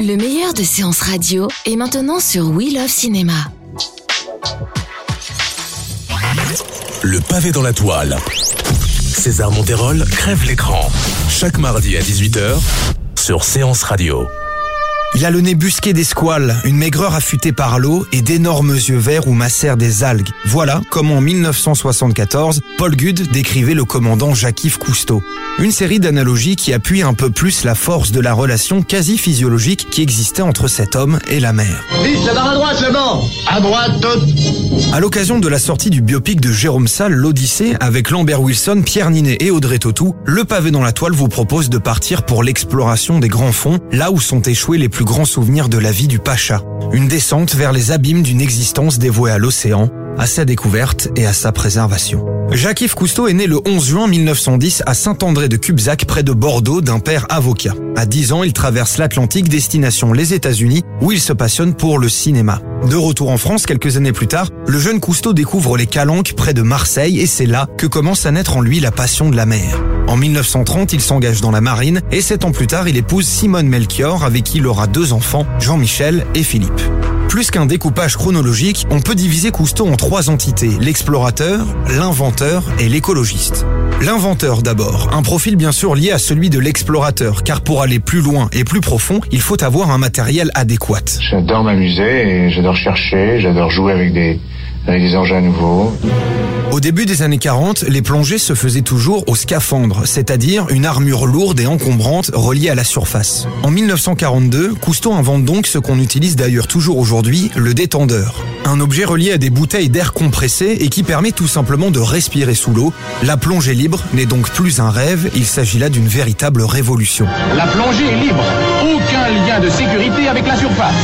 Le meilleur de séances radio est maintenant sur We Love Cinéma. Le pavé dans la toile. César Monterol crève l'écran. Chaque mardi à 18h sur Séance Radio. Il a le nez busqué des squales, une maigreur affûtée par l'eau et d'énormes yeux verts où macèrent des algues. Voilà comment en 1974, Paul Gude décrivait le commandant Jacques-Yves Cousteau. Une série d'analogies qui appuient un peu plus la force de la relation quasi physiologique qui existait entre cet homme et la mer. Vite, la barre à droite, le banc À droite, tout À l'occasion de la sortie du biopic de Jérôme Salle, l'Odyssée, avec Lambert Wilson, Pierre Ninet et Audrey Tautou, le pavé dans la toile vous propose de partir pour l'exploration des grands fonds, là où sont échoués les plus grands souvenirs de la vie du Pacha. Une descente vers les abîmes d'une existence dévouée à l'océan, à sa découverte et à sa préservation. Jacques-Yves Cousteau est né le 11 juin 1910 à Saint-André de Cubzac, près de Bordeaux, d'un père avocat. À 10 ans, il traverse l'Atlantique, destination les États-Unis, où il se passionne pour le cinéma. De retour en France quelques années plus tard, le jeune Cousteau découvre les Calanques près de Marseille et c'est là que commence à naître en lui la passion de la mer. En 1930, il s'engage dans la marine et sept ans plus tard, il épouse Simone Melchior avec qui il aura deux enfants, Jean-Michel et Philippe. Plus qu'un découpage chronologique, on peut diviser Cousteau en trois entités, l'explorateur, l'inventeur et l'écologiste. L'inventeur d'abord, un profil bien sûr lié à celui de l'explorateur, car pour aller plus loin et plus profond, il faut avoir un matériel adéquat. J'adore m'amuser j'adore chercher, j'adore jouer avec des, avec des engins nouveaux. Au début des années 40, les plongées se faisaient toujours au scaphandre, c'est-à-dire une armure lourde et encombrante reliée à la surface. En 1942, Cousteau invente donc ce qu'on utilise d'ailleurs toujours aujourd'hui, le détendeur. Un objet relié à des bouteilles d'air compressé et qui permet tout simplement de respirer sous l'eau. La plongée libre n'est donc plus un rêve, il s'agit là d'une véritable révolution. La plongée est libre. Aucun lien de sécurité avec la surface.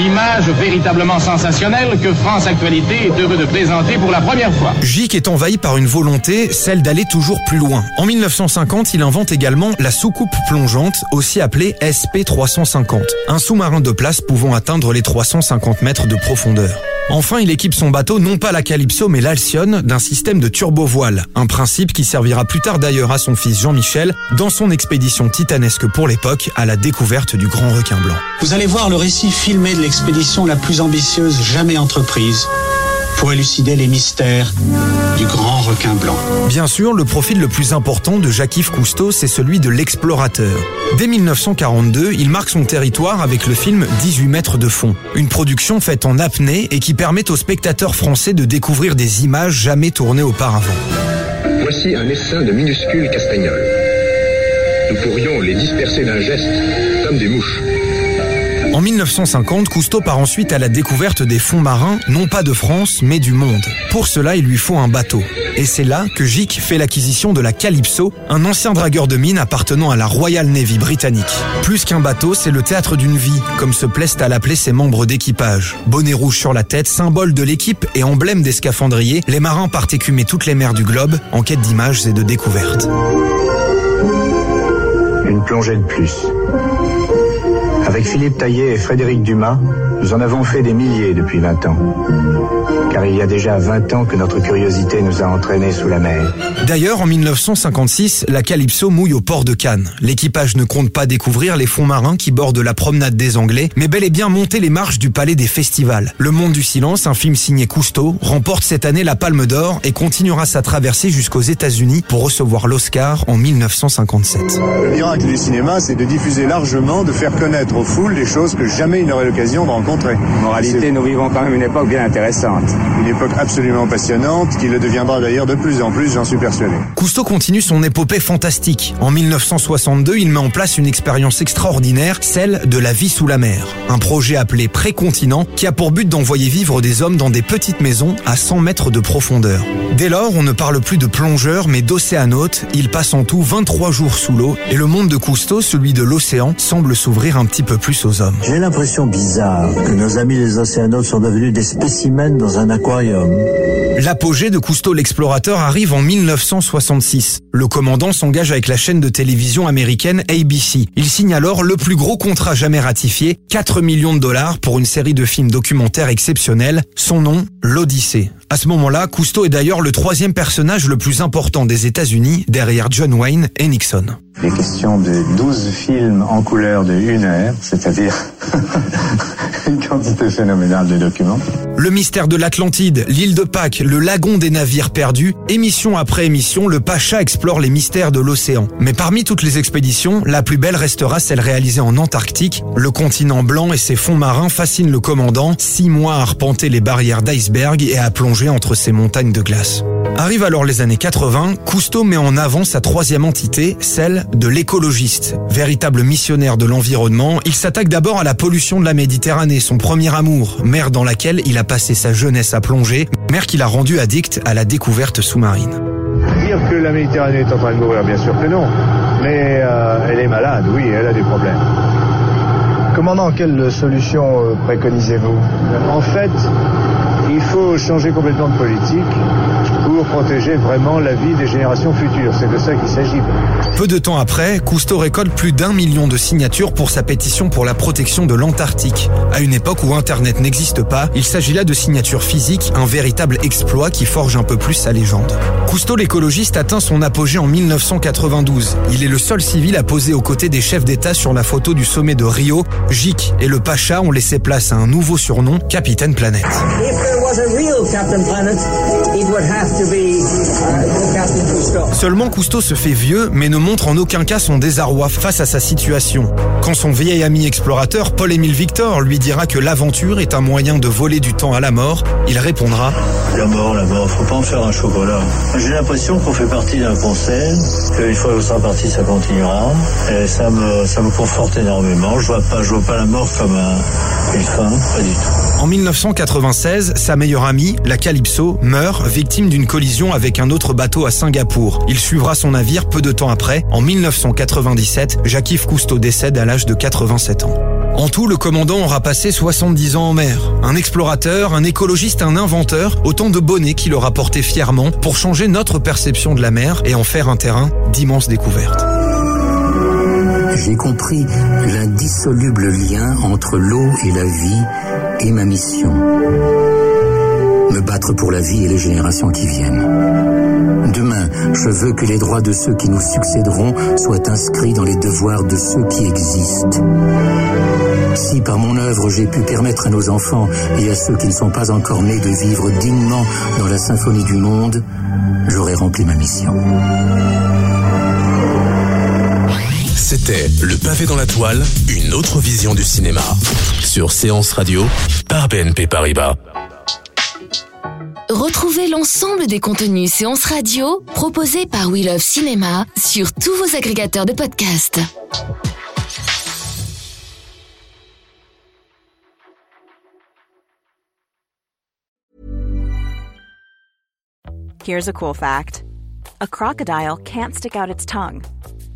Image véritablement sensationnelle que France Actualité est heureux de présenter pour la première fois. Gic est envahi par une volonté, celle d'aller toujours plus loin. En 1950, il invente également la soucoupe plongeante, aussi appelée SP350, un sous-marin de place pouvant atteindre les 350 mètres de profondeur. Enfin, il équipe son bateau non pas la Calypso mais l'Alcyone d'un système de turbo-voile, un principe qui servira plus tard d'ailleurs à son fils Jean-Michel dans son expédition titanesque pour l'époque à la découverte du grand requin blanc. Vous allez voir le récit filmé de l'expédition la plus ambitieuse jamais entreprise pour élucider les mystères du grand requin blanc. Bien sûr, le profil le plus important de Jacques-Yves Cousteau, c'est celui de l'explorateur. Dès 1942, il marque son territoire avec le film 18 mètres de fond, une production faite en apnée et qui permet aux spectateurs français de découvrir des images jamais tournées auparavant. Voici un essaim de minuscules castagnols. Nous pourrions les disperser d'un geste, comme des mouches. En 1950, Cousteau part ensuite à la découverte des fonds marins, non pas de France, mais du monde. Pour cela, il lui faut un bateau. Et c'est là que Gic fait l'acquisition de la Calypso, un ancien dragueur de mine appartenant à la Royal Navy britannique. Plus qu'un bateau, c'est le théâtre d'une vie, comme se plaisent à l'appeler ses membres d'équipage. Bonnet rouge sur la tête, symbole de l'équipe et emblème des scaphandriers, les marins partent écumer toutes les mers du globe en quête d'images et de découvertes. Une plongée de plus. Avec Philippe Taillet et Frédéric Dumas, nous en avons fait des milliers depuis 20 ans. Car il y a déjà 20 ans que notre curiosité nous a entraînés sous la mer. D'ailleurs, en 1956, la Calypso mouille au port de Cannes. L'équipage ne compte pas découvrir les fonds marins qui bordent la promenade des Anglais, mais bel et bien monter les marches du palais des festivals. Le Monde du Silence, un film signé Cousteau, remporte cette année la Palme d'Or et continuera sa traversée jusqu'aux États-Unis pour recevoir l'Oscar en 1957. Le miracle du cinéma, c'est de diffuser largement, de faire connaître aux foules des choses que jamais ils n'auraient l'occasion de rencontrer rencontrer. Moralité, nous vivons quand même une époque bien intéressante. Une époque absolument passionnante, qui le deviendra d'ailleurs de plus en plus, j'en suis persuadé. Cousteau continue son épopée fantastique. En 1962, il met en place une expérience extraordinaire, celle de la vie sous la mer. Un projet appelé Précontinent qui a pour but d'envoyer vivre des hommes dans des petites maisons à 100 mètres de profondeur. Dès lors, on ne parle plus de plongeurs mais d'océanautes. Il passe en tout 23 jours sous l'eau et le monde de Cousteau, celui de l'océan, semble s'ouvrir un petit peu plus aux hommes. J'ai l'impression bizarre que nos amis les océanautes sont devenus des spécimens dans un aquarium. L'apogée de Cousteau l'explorateur arrive en 1966. Le commandant s'engage avec la chaîne de télévision américaine ABC. Il signe alors le plus gros contrat jamais ratifié, 4 millions de dollars pour une série de films documentaires exceptionnels. Son nom, l'Odyssée. À ce moment-là, Cousteau est d'ailleurs le troisième personnage le plus important des États-Unis derrière John Wayne et Nixon. Il est question de 12 films en couleur de une heure, c'est-à-dire une quantité phénoménale de documents. Le mystère de l'Atlantide, l'île de Pâques, le lagon des navires perdus, émission après émission, le Pacha explore les mystères de l'océan. Mais parmi toutes les expéditions, la plus belle restera celle réalisée en Antarctique. Le continent blanc et ses fonds marins fascinent le commandant, six mois à arpenter les barrières d'iceberg et à plonger entre ces montagnes de glace. Arrive alors les années 80, Cousteau met en avant sa troisième entité, celle de l'écologiste. Véritable missionnaire de l'environnement, il s'attaque d'abord à la pollution de la Méditerranée, son premier amour, mer dans laquelle il a passé sa jeunesse à plonger, mer qu'il a rendue addict à la découverte sous-marine. Dire que la Méditerranée est en train de mourir, bien sûr que non. Mais euh, elle est malade, oui, elle a des problèmes. Commandant, quelle solution euh, préconisez-vous? En fait, il faut changer complètement de politique pour protéger vraiment la vie des générations futures. C'est de ça qu'il s'agit. Peu de temps après, Cousteau récolte plus d'un million de signatures pour sa pétition pour la protection de l'Antarctique. À une époque où Internet n'existe pas, il s'agit là de signatures physiques, un véritable exploit qui forge un peu plus sa légende. Cousteau l'écologiste atteint son apogée en 1992. Il est le seul civil à poser aux côtés des chefs d'État sur la photo du sommet de Rio. Gic et le Pacha ont laissé place à un nouveau surnom, Capitaine Planète. Seulement Cousteau se fait vieux, mais ne montre en aucun cas son désarroi face à sa situation. Quand son vieil ami explorateur, Paul-Émile Victor, lui dira que l'aventure est un moyen de voler du temps à la mort, il répondra La mort, la mort, faut pas en faire un chocolat. J'ai l'impression qu'on fait partie d'un concert, qu'une fois qu'on sera parti, ça continuera. Et ça me, ça me conforte énormément. Je vois pas, je vois pas la mort comme un, une fin, pas du tout. En 1996, sa meilleure amie, la Calypso, meurt victime d'une collision avec un autre bateau à Singapour. Il suivra son navire peu de temps après. En 1997, Jacques-Yves Cousteau décède à l'âge de 87 ans. En tout, le commandant aura passé 70 ans en mer. Un explorateur, un écologiste, un inventeur, autant de bonnets qu'il aura porté fièrement pour changer notre perception de la mer et en faire un terrain d'immenses découvertes. J'ai compris l'indissoluble lien entre l'eau et la vie et ma mission. Me battre pour la vie et les générations qui viennent. Demain, je veux que les droits de ceux qui nous succéderont soient inscrits dans les devoirs de ceux qui existent. Si par mon œuvre j'ai pu permettre à nos enfants et à ceux qui ne sont pas encore nés de vivre dignement dans la symphonie du monde, j'aurai rempli ma mission. C'était Le pavé dans la toile, une autre vision du cinéma. Sur Séance Radio, par BNP Paribas. Retrouvez l'ensemble des contenus séances radio proposés par We Love Cinéma sur tous vos agrégateurs de podcasts. Here's a cool fact a crocodile can't stick out its tongue.